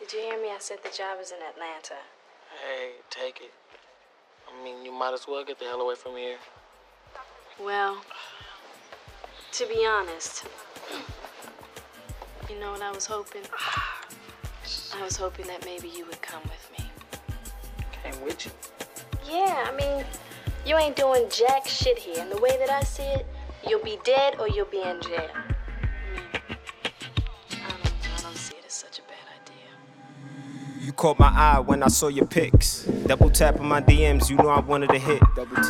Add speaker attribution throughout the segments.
Speaker 1: Did you hear me? I said the job is in Atlanta.
Speaker 2: Hey, take it. I mean, you might as well get the hell away from here.
Speaker 1: Well, to be honest, you know what I was hoping? I was hoping that maybe you would come with me.
Speaker 2: Came with you.
Speaker 1: Yeah, I mean, you ain't doing jack shit here. And the way that I see it, you'll be dead or you'll be in jail. I mean, I don't, I don't see it as such a bad.
Speaker 3: You caught my eye when I saw your pics. Double tapping my DMs, you know I wanted to hit.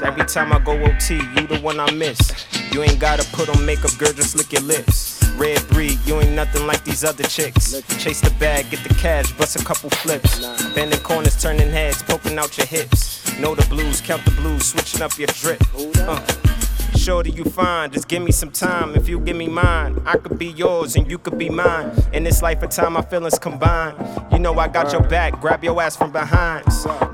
Speaker 3: Every time I go OT, you the one I miss. You ain't gotta put on makeup, girl, just lick your lips. Red breed, you ain't nothing like these other chicks. Chase the bag, get the cash, bust a couple flips. Bending corners, turning heads, poking out your hips. Know the blues, count the blues, switching up your drip. Uh. Shorty, you fine, just give me some time. If you give me mine, I could be yours and you could be mine. In this life of time, our feelings combine. You know I got your back, grab your ass from behind.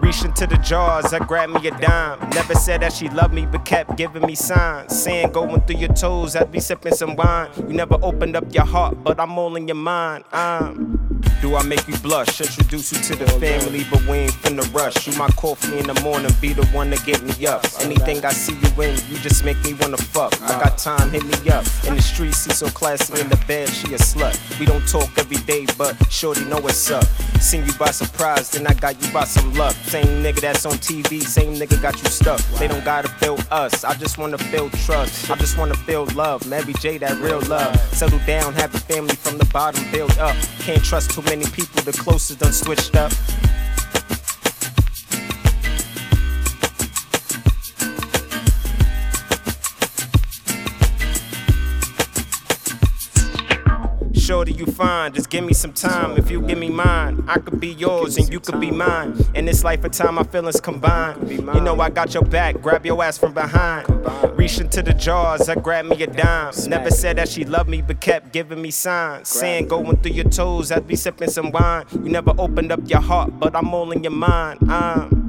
Speaker 3: Reach into the jars, I grab me a dime. Never said that she loved me, but kept giving me signs. Saying going through your toes, I'd be sipping some wine. You never opened up your heart, but I'm all in your mind. I'm. Do I make you blush? Introduce you to the family, but we ain't finna rush. You my coffee in the morning, be the one to get me up. Anything I see you in, you just make me wanna fuck. I got time, hit me up. In the streets, she so classy. In the bed, she a slut. We don't talk every day, but shorty know what's up. Seen you by surprise, then I got you by some luck. Same nigga that's on TV, same nigga got you stuck. They don't gotta feel us. I just wanna feel trust. I just wanna feel love. Mary J, that real love. Settle down, have a family from the bottom, build up. Can't trust too many people, the closest done switched up. Shorty, you fine, just give me some time. If you give me mine, I could be yours and you could be mine. In this life of time, our feelings combine. You know I got your back, grab your ass from behind. Reaching to the jars, I grab me a dime. Never said that she loved me, but kept giving me signs. Saying going through your toes, I'd be sipping some wine. You never opened up your heart, but I'm all in your mind. I'm